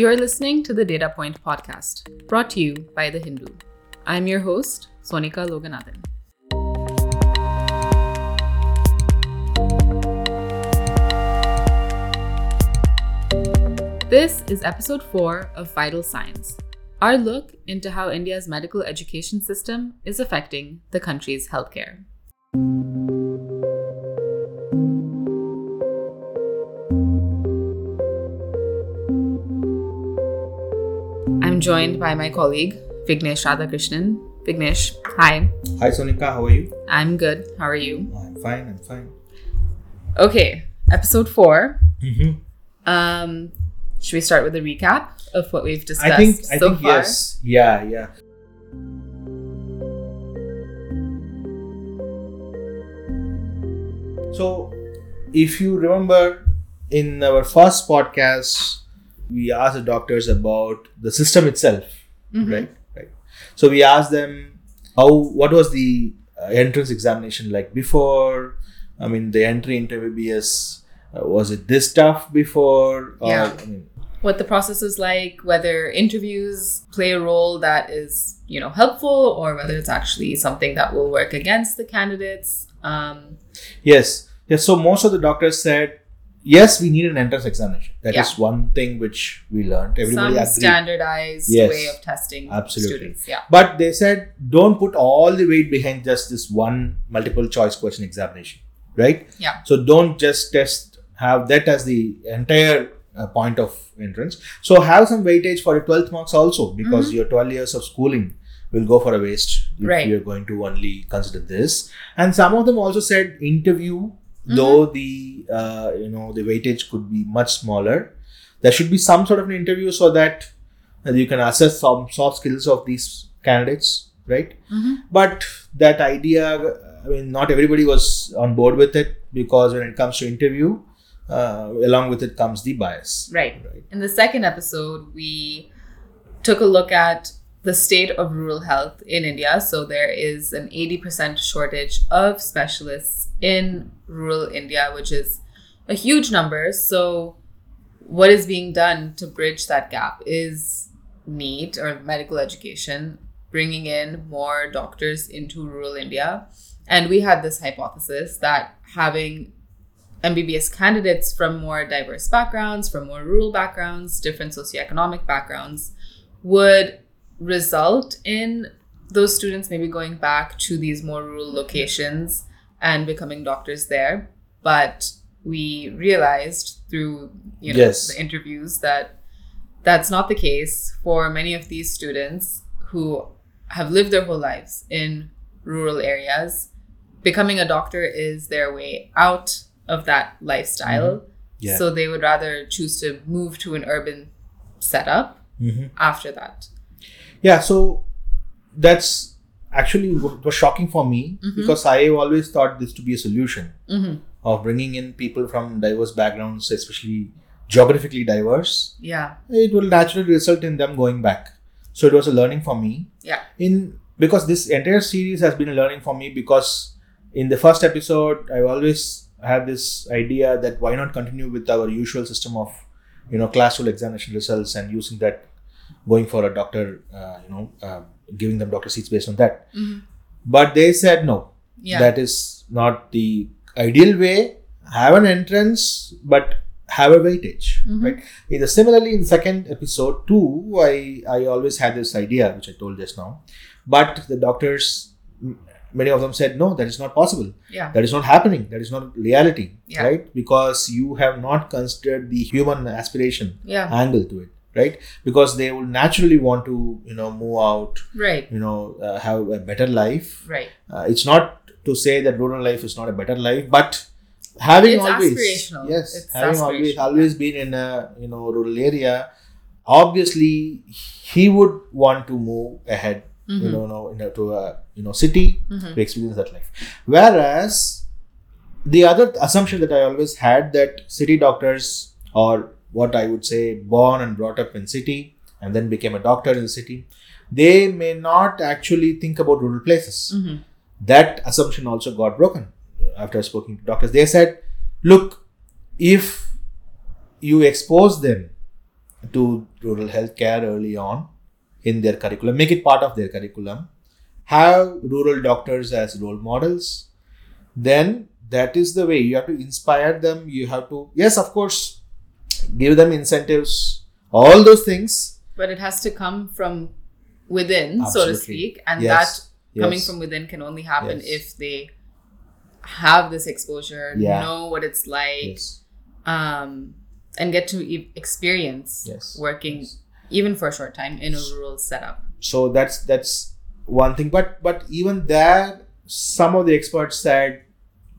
You're listening to the Data Point podcast, brought to you by The Hindu. I'm your host, Sonika Loganathan. This is episode 4 of Vital Signs, our look into how India's medical education system is affecting the country's healthcare. I'm joined by my colleague, Vignesh Radhakrishnan. Vignesh, hi. Hi Sonika, how are you? I'm good. How are you? I'm fine, I'm fine. Okay, episode 4. Mm-hmm. Um, should we start with a recap of what we've discussed I think, I so think far? yes. Yeah, yeah. So, if you remember in our first podcast, we asked the doctors about the system itself, Mhm. right? Right. So we asked them how what was the uh, entrance examination like before. I mean, the entry into MBBS uh, was it this tough before? Or, Yeah. I mean, What the process is like, whether interviews play a role that is, you know, helpful or whether it's actually something that will work against the candidates. Um, Yes. Yes. So most of the doctors said, yes, we need an entrance examination. That is Yeah. one thing which we learned. Everybody some agreed. standardized Yes. way of testing Absolutely. students. Yeah. But they said, don't put all the weight behind just this one multiple choice question examination, right? Yeah. So don't just test, have that as the entire uh, point of entrance. So have some weightage for your 12th marks also because your 12 years of schooling will go for a waste if Mm-hmm. Right. you're going to only consider this. And some of them also said interview, Mm-hmm. though the uh, you know the weightage could be much smaller. There should be some sort of an interview so that you can assess some soft skills of these candidates, right? Mhm. But that idea, I mean, not everybody was on board with it because when it comes to interview, uh, along with it comes the bias. Right. Right. In the second episode, we took a look at the state of rural health in India. So there is an 80% shortage of specialists in rural India, which is a huge number. So, what is being done to bridge that gap is NEET or medical education, bringing in more doctors into rural India. And we had this hypothesis that having MBBS candidates from more diverse backgrounds, from more rural backgrounds, different socioeconomic backgrounds, would result in those students maybe going back to these more rural locations and becoming doctors there. But we realized through you know Yes. the interviews that that's not the case for many of these students who have lived their whole lives in rural areas. Becoming a doctor is their way out of that lifestyle. Yeah. So they would rather choose to move to an urban setup hmm after that. Yeah. So that's actually what was shocking for me Mhm. because I always thought this to be a solution hmm of bringing in people from diverse backgrounds, especially geographically diverse. Yeah. It will naturally result in them going back. So it was a learning for me. Yeah. in because this entire series has been a learning for me because in the first episode i always had this idea that why not continue with our usual system of you know class examination results and using that going for a doctor uh, you know uh, giving them doctor seats based on that Mhm. but they said no Yeah. that is not the ideal way have an entrance but have a weightage Mhm. right in the, similarly in second episode too i i always had this idea which i told just now but the doctors many of them said no that is not possible yeah. that is not happening that is not reality Yeah. right because you have not considered the human aspiration Yeah. angle to it right because they will naturally want to you know move out Right. you know uh, have a better life Right. uh, it's not to say that rural life is not a better life but having It's always yes It's having always always been in a you know rural area obviously he would want to move ahead you Mhm. know, no, you know to a you know city Mhm. to experience that life whereas the other assumption that i always had that city doctors or what i would say born and brought up in city and then became a doctor in the city they may not actually think about rural places Mhm. that assumption also got broken after speaking to doctors. They said, look, if you expose them to rural healthcare early on in their curriculum, make it part of their curriculum, have rural doctors as role models, then that is the way you have to inspire them. You have to, yes, of course, give them incentives, all those things. But it has to come from within, so to speak. And Yes, that coming yes. from within can only happen Yes. if they have this exposure, Yeah. know what it's like, um, and get to e- experience working even for a short time in a rural setup. so that's that's one thing but but even there some of the experts said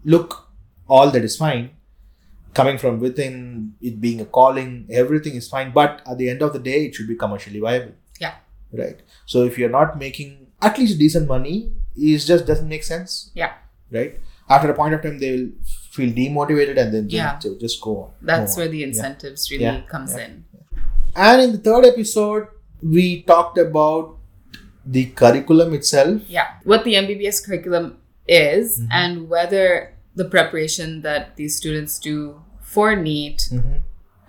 look all that is fine coming from within it being a calling everything is fine but at the end of the day it should be commercially viable Yeah. right so if you're not making at least decent money it just doesn't make sense Yeah. right after a point of time they will feel demotivated and then Yeah. just, just go on That's move on. where the Yeah. incentives really Yeah, comes yeah. in. and in the third episode we talked about the curriculum itself Yeah. What the MBBS curriculum is Mhm. and whether the preparation that these students do for NEET Mhm.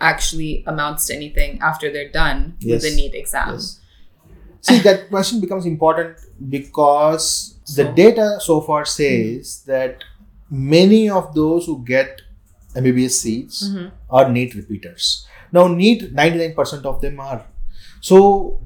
actually amounts to anything after they're done with the Yes. NEET exam. Yes. See, that question becomes important because the data so far says that many of those who get MBBS seats Mhm. are NEET repeaters. Now, NEET, 99% of them are. So,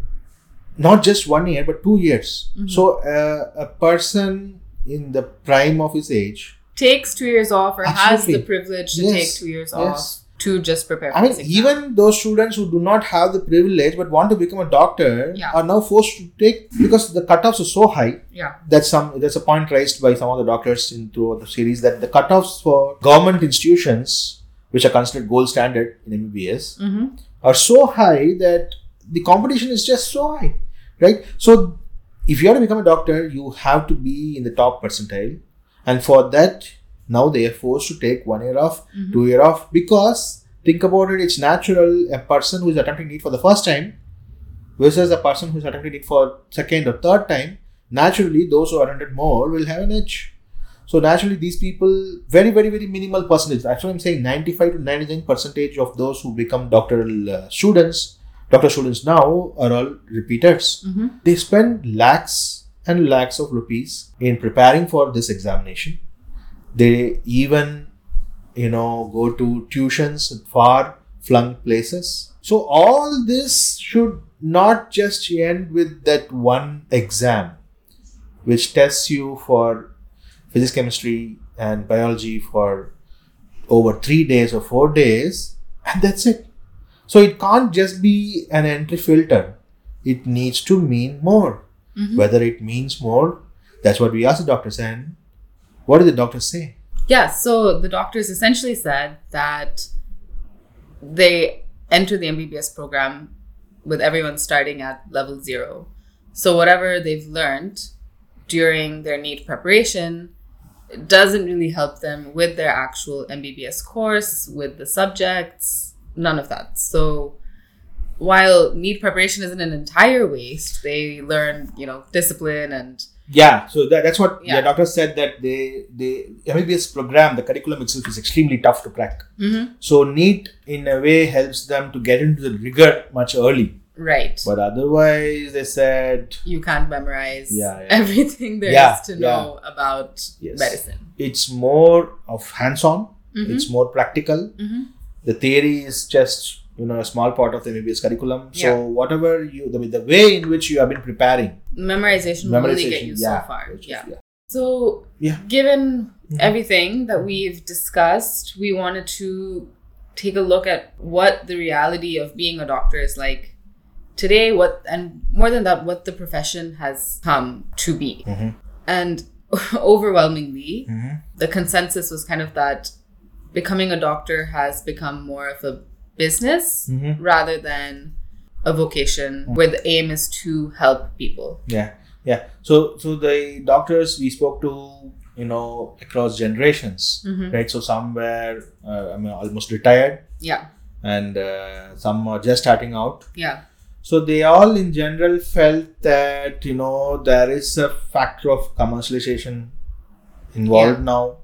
not just one year, but two years. Mhm. So, uh, a person in the prime of his age, Takes two years off or has the privilege to Yes. take two years Yes. off to just prepare for I mean, even those students who do not have the privilege but want to become a doctor Yeah. are now forced to take because the cutoffs are so high. Yeah. That's some that's a point raised by some of the doctors in throughout the series that the cutoffs for government institutions, which are considered gold standard in MBBS, hmm are so high that the competition is just so high, right? So, if you are to become a doctor, you have to be in the top percentile, and for that, now they are forced to take one year off, Mhm. two year off, because think about it, it's natural a person who is attempting it for the first time versus a person who is attempting it for second or third time. Naturally, those who attempted more will have an edge. So naturally, these people very, very, very minimal percentage. That's what I'm saying. 95 to 99 percentage of those who become doctoral uh, students, doctor students now, are all repeaters. hmm They spend lakhs and lakhs of rupees in preparing for this examination. They even, you know, go to tuitions far flung places. So all this should not just end with that one exam, which tests you for physics, chemistry, and biology for over three days or four days, and that's it. So it can't just be an entry filter. It needs to mean more. Mhm. Whether it means more, that's what we asked the doctors. And what did the doctors say? Yeah, so the doctors essentially said that they enter the MBBS program with everyone starting at level zero. So whatever they've learned during their NEET preparation doesn't really help them with their actual MBBS course, with the subjects, none of that. So while NEET preparation isn't an entire waste, they learn, you know, discipline and Yeah, so that, that's what Yeah. the doctor said that they they MBBS program the curriculum itself is extremely tough to crack. Mhm. So NEET in a way helps them to get into the rigor much early. right. But otherwise, they said you can't memorize Yeah, yeah. everything there is Yeah, to yeah. know about Yes. medicine. it's more of hands-on. Mhm. It's more practical. Mhm. The theory is just you know a small part of the MBBS curriculum. So whatever you the, the way in which you have been preparing, Memorization, will only get memorization, you yeah, so far. is- Yeah. yeah. So, Yeah. given Mhm. everything that we've discussed, we wanted to take a look at what the reality of being a doctor is like today. What and more than that, what the profession has come to be. Mhm. And overwhelmingly, Mhm. the consensus was kind of that becoming a doctor has become more of a business Mhm. rather than a vocation where the aim is to help people. Yeah, yeah. So, so the doctors we spoke to, you know, across generations, Mhm. right? So some were, uh, I mean, almost retired, Yeah, and uh, some are just starting out. yeah, So they all, in general, felt that you know there is a factor of commercialization involved now.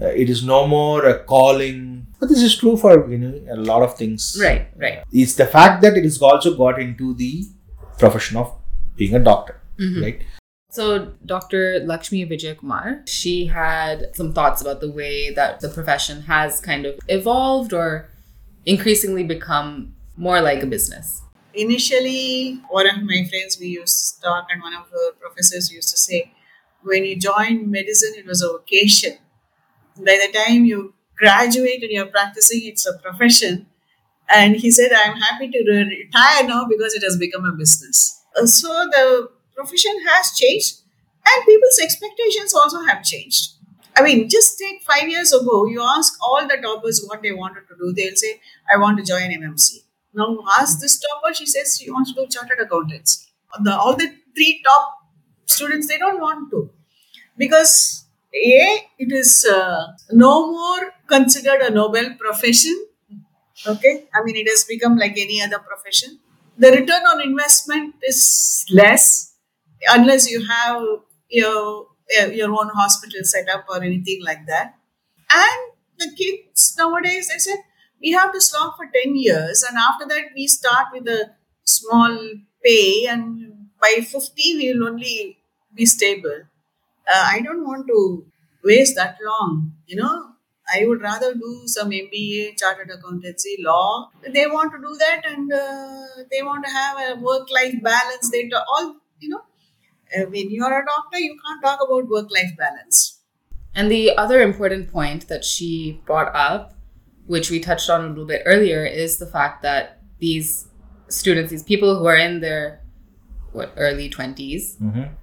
Uh, it is no more a calling. But this is true for you know a lot of things. Right, right. It's the fact that it has also got into the profession of being a doctor, Mhm. right? So, Dr. Lakshmi Vijay Kumar, she had some thoughts about the way that the profession has kind of evolved or increasingly become more like a business. initially one of my friends we used to talk and one of the professors used to say when you join medicine it was a vocation by the time you graduate and you're practicing it's a profession and he said i'm happy to retire now because it has become a business Uh, so the profession has changed and people's expectations also have changed i mean just take five years ago you ask all the toppers what they wanted to do they'll say i want to join mmc now ask this topper, she says she wants to do chartered accountancy. The, all the three top students, they don't want to. Because A, it is uh, no more considered a noble profession. Okay, I mean, it has become like any other profession. The return on investment is less unless you have your, your own hospital set up or anything like that. And the kids nowadays, they said, we have to slog for 10 years and after that we start with a small pay and by 50 we will only be stable uh, i don't want to waste that long you know. I would rather do some mba chartered accountancy law. They want to do that and uh, they want to have a work life balance. They do all you know uh, when you're a doctor you can't talk about work life balance. And the other important point that she brought up, which we touched on a little bit earlier, is the fact that these students, these people who are in their what early 20s, Mm-hmm.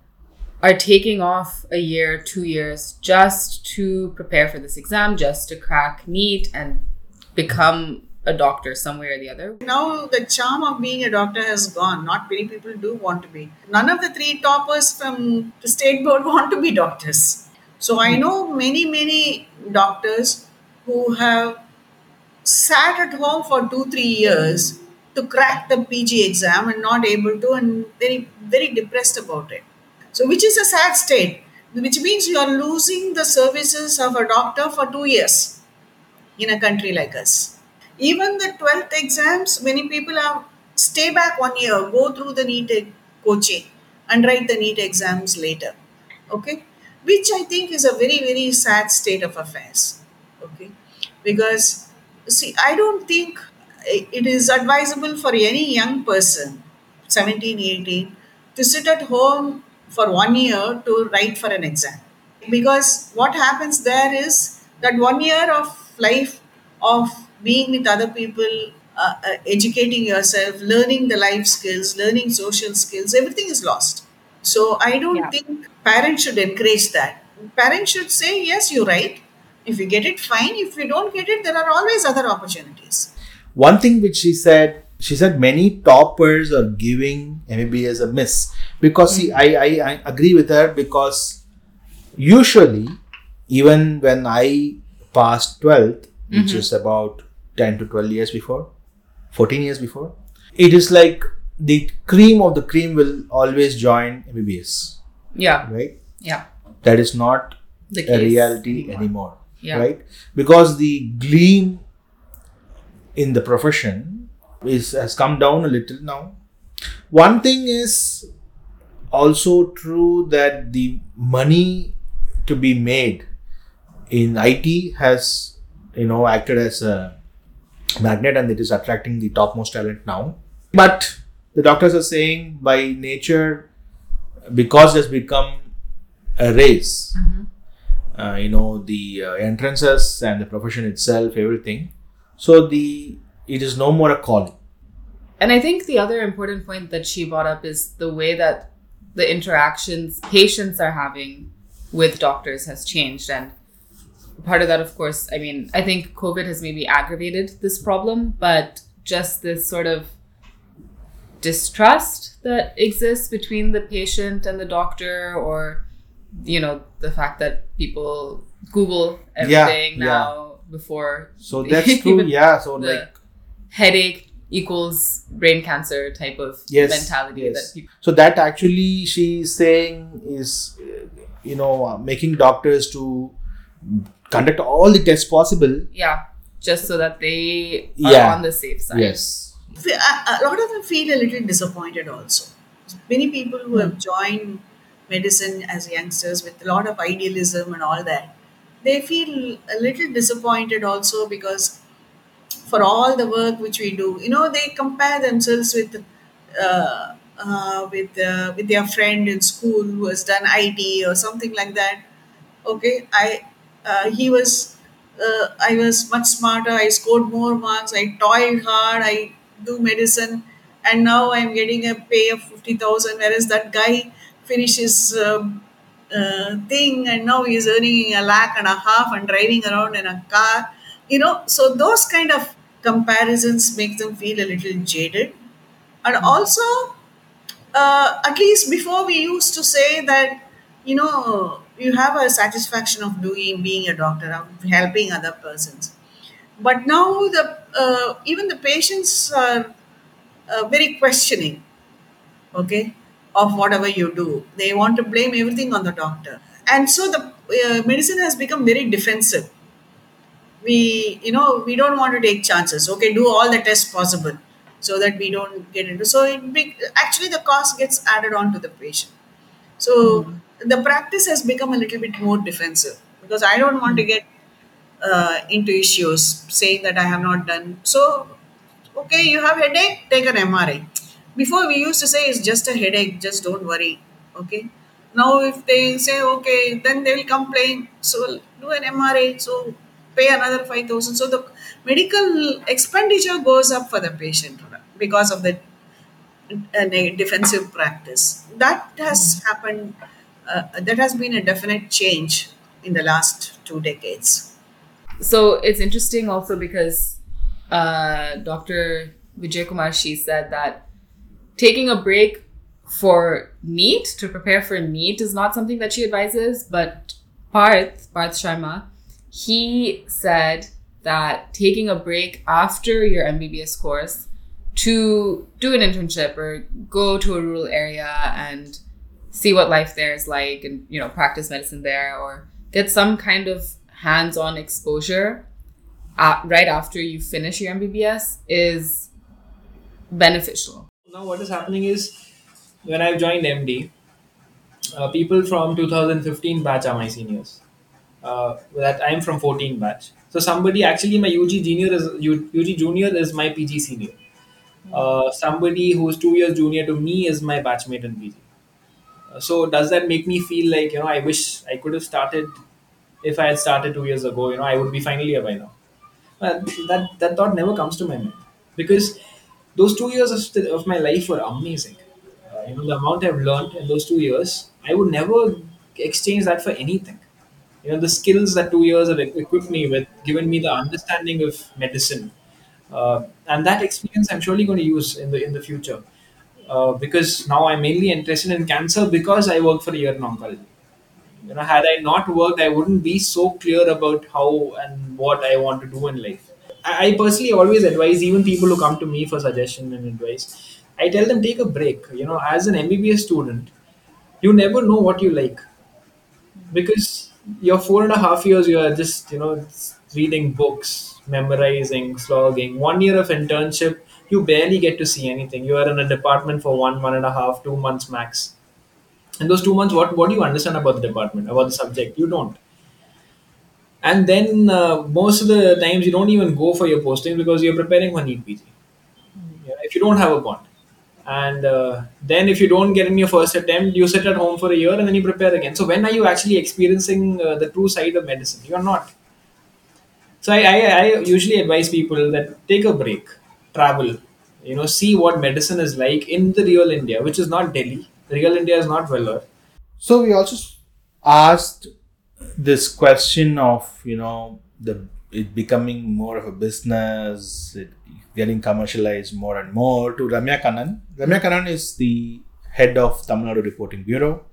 Are taking off a year, two years just to prepare for this exam, just to crack NEET and become a doctor somewhere or the other. Now the charm of being a doctor has gone. Not many people do want to be. None of the three toppers from the state board want to be doctors. So I know many, many doctors who have sat at home for two, three years to crack the PG exam and not able to and very, very depressed about it. So which is a sad state, which means you are losing the services of a doctor for two years in a country like us. Even the 12th exams, many people have stay back one year, go through the NEET coaching and write the NEET exams later. Okay? Which I think is a very, very sad state of affairs. Okay? Because, see, I don't think it is advisable for any young person, 17, 18, to sit at home for one year to write for an exam. Because what happens there is that one year of life of being with other people, uh, uh, educating yourself, learning the life skills, learning social skills, everything is lost. So I don't Yeah. think parents should encourage that. Parents should say, yes, you're right. If you get it, fine. If you don't get it, there are always other opportunities. One thing which she said, she said many toppers are giving MBBS a miss because see, I, I I agree with her because usually even when I passed twelfth, which mm-hmm. is about ten to twelve years before, fourteen years before, it is like the cream of the cream will always join MBBS, Yeah, right? yeah. That is not The a reality anymore, Yeah. right? Because the gleam in the profession is has come down a little now. One thing is also true that the money to be made in IT has you know acted as a magnet and it is attracting the topmost talent now. But the doctors are saying by nature, because it has become a race, uh, you know the uh, entrances and the profession itself everything so the it is no more a calling And I think the other important point that she brought up is the way that the interactions patients are having with doctors has changed. And part of that, of course, I mean, I think COVID has maybe aggravated this problem, but just this sort of distrust that exists between the patient and the doctor, or, you know, the fact that people Google Yeah, everything yeah. now before so that's true yeah so like headache equals brain cancer type of yes mentality yes. that people so that actually she's saying is uh, you know uh, making doctors to conduct all the tests possible. Yeah, just so that they are Yeah. on the safe side. Yes. a a lot of them feel a little disappointed also. Many people who have joined medicine as youngsters with a lot of idealism and all that, they feel a little disappointed also because for all the work which we do, you know, they compare themselves with uh, uh, with uh, with their friend in school who has done IT or something like that. Okay, I uh, he was uh, I was much smarter. I scored more marks. I toiled hard. I do medicine, and now I'm getting a pay of fifty thousand, whereas that guy finishes um, uh, thing and now he's earning a lakh and a half and driving around in a car. You know, so those kind of comparisons make them feel a little jaded, and also uh, at least before we used to say that you know you have a satisfaction of doing being a doctor of helping other persons. But now the uh, even the patients are uh, very questioning okay of whatever you do. They want to blame everything on the doctor. And so the uh, medicine has become very defensive we you know we don't want to take chances. Okay do all the tests possible so that we don't get into so it be, actually the cost gets added on to the patient. So the practice has become a little bit more defensive because i don't want to get uh, into issues saying that i have not done. So okay you have headache take an mri before we used to say it's just a headache just don't worry okay? Now if they say okay then they will complain. So do an mri so pay another 5000 so the medical expenditure goes up for the patient because of the uh, defensive practice that has happened uh, that has been a definite change in the last two decades So it's interesting also because uh, Dr. Vijay Kumar she said that taking a break for NEET to prepare for NEET is not something that she advises, but Parth, Parth Sharma, he said that taking a break after your MBBS course to do an internship or go to a rural area and see what life there is like and you know practice medicine there or get some kind of hands-on exposure right after you finish your MBBS is beneficial. Now, what is happening is when I've joined MD, uh, people from 2015 batch are my seniors. Uh, that I'm from 14 batch. So somebody actually my UG junior is UG junior is my PG senior. Uh, somebody who's two years junior to me is my batchmate in PG. Uh, so does that make me feel like you know I wish I could have started if I had started two years ago? You know I would be finally here by now. Uh, that that thought never comes to my mind because those two years of, of my life were amazing. Uh, you know the amount I've learned in those two years, I would never exchange that for anything. You know the skills that two years have equipped me with, given me the understanding of medicine, uh, and that experience I'm surely going to use in the in the future. Uh, because now I'm mainly interested in cancer because I work for a year in oncology. You know, had I not worked, I wouldn't be so clear about how and what I want to do in life. I I personally always advise even people who come to me for suggestion and advice. I tell them take a break. You know, as an MBBS student, you never know what you like because your four and a half years you are just you know reading books, memorizing, slogging. One year of internship, you barely get to see anything. You are in a department for one, one and a half, two months max. And those two months, what what do you understand about the department, about the subject? You don't and then uh, most of the times you don't even go for your posting because you're preparing for NEET PG. Yeah, if you don't have a bond, and uh, then if you don't get in your first attempt, you sit at home for a year and then you prepare again. So when are you actually experiencing uh, the true side of medicine? You are not. So I, I, I usually advise people that take a break, travel, you know, see what medicine is like in the real India, which is not Delhi. Real India is not Vellore. So we also asked this question of you know the it becoming more of a business, it getting commercialized more and more to Ramya Kannan. Ramya Kannan is the head of Tamil Nadu Reporting Bureau,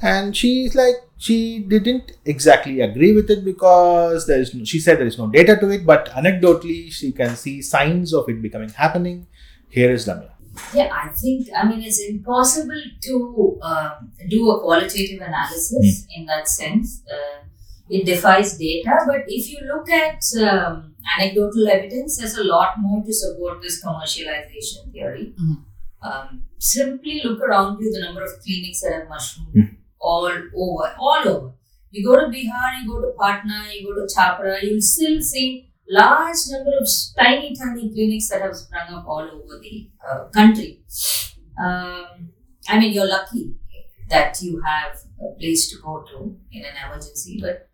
and she's like she didn't exactly agree with it because there is no, she said there is no data to it, but anecdotally she can see signs of it becoming happening. Here is Ramya. Yeah, I think, I mean, it's impossible to uh, do a qualitative analysis in that sense. Uh, it defies data. But if you look at um, anecdotal evidence, there's a lot more to support this commercialization theory. Mhm. Um, simply look around you, the number of clinics that have mushroomed Mhm. all over, all over. You go to Bihar, you go to Patna, you go to Chapra, you'll still see large number of tiny, tiny clinics that have sprung up all over the uh, country. Um, I mean, you're lucky that you have a place to go to in an emergency, but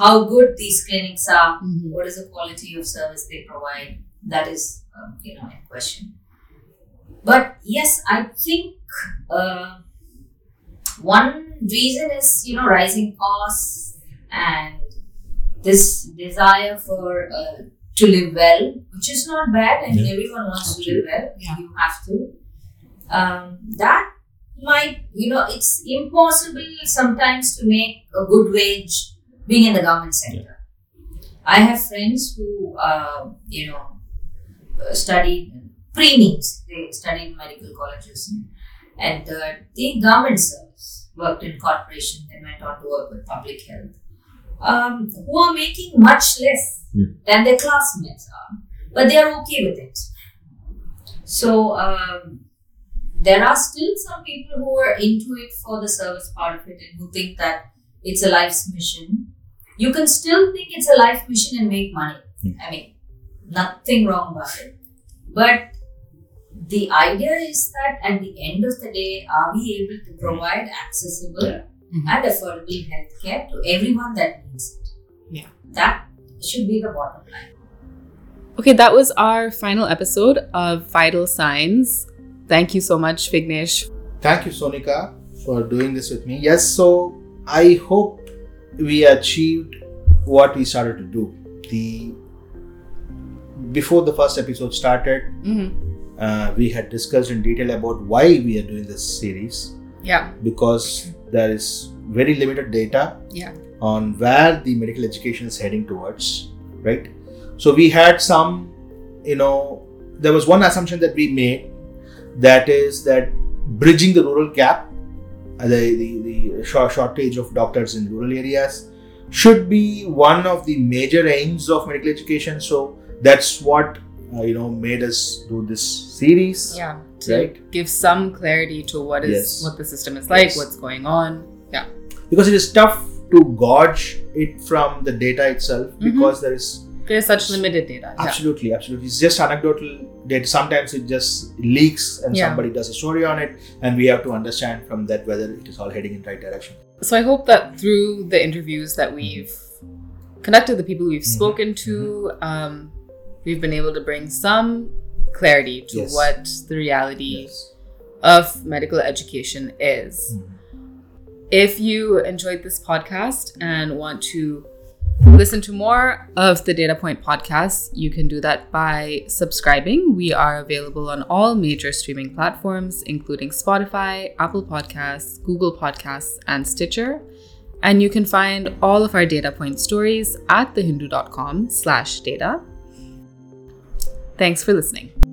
how good these clinics are, Mhm. what is the quality of service they provide, that is, um, you know, in question. But yes, I think uh, one reason is, you know, rising costs and this desire for uh, to live well, which is not bad. I mean, Yeah. everyone wants to live well. Yeah. You have to. Um, that might, you know, it's impossible sometimes to make a good wage being in the government sector. I have friends who, uh, you know, uh, studied pre-needs. They studied medical colleges and uh, the government service, worked in corporation, then went on to work with public health, um, who are making much less Hmm. than their classmates are, but they are okay with it. So um, there are still some people who are into it for the service part of it and who think that it's a life's mission. You can still think it's a life mission and make money. Hmm. I mean, nothing wrong about it. But the idea is that at the end of the day, are we able to provide accessible Mhm. and affordable healthcare to everyone that needs it? Yeah. That should be the bottom line. Okay, that was our final episode of Vital Signs. Thank you so much, Vignesh. Thank you, Sonika, for doing this with me. Yes, so I hope we achieved what we started to do. The before the first episode started, Mm-hmm. uh, we had discussed in detail about why we are doing this series Yeah, because there is very limited data yeah. on where the medical education is heading towards, right? So we had some, you know, there was one assumption that we made that is that bridging the rural gap, the, the, the shortage of doctors in rural areas should be one of the major aims of medical education. So that's what, uh, you know, made us do this series. Yeah. To Right. give some clarity to what is Yes. what the system is like, Yes. what's going on. Yeah. Because it is tough to gauge it from the data itself Mhm. because there is There's such limited data. Yeah. Absolutely, absolutely. It's just anecdotal data. Sometimes it just leaks and Yeah. somebody does a story on it, and we have to understand from that whether it is all heading in the right direction. So I hope that through the interviews that we've conducted, the people we've Mhm. spoken to, um, we've been able to bring some clarity to Yes. what the reality Yes. of medical education is. Mhm. If you enjoyed this podcast and want to listen to more of the Data Point podcast, you can do that by subscribing. We are available on all major streaming platforms, including Spotify, Apple Podcasts, Google Podcasts, and Stitcher. And you can find all of our Data Point stories at thehindu.com slash data. Thanks for listening.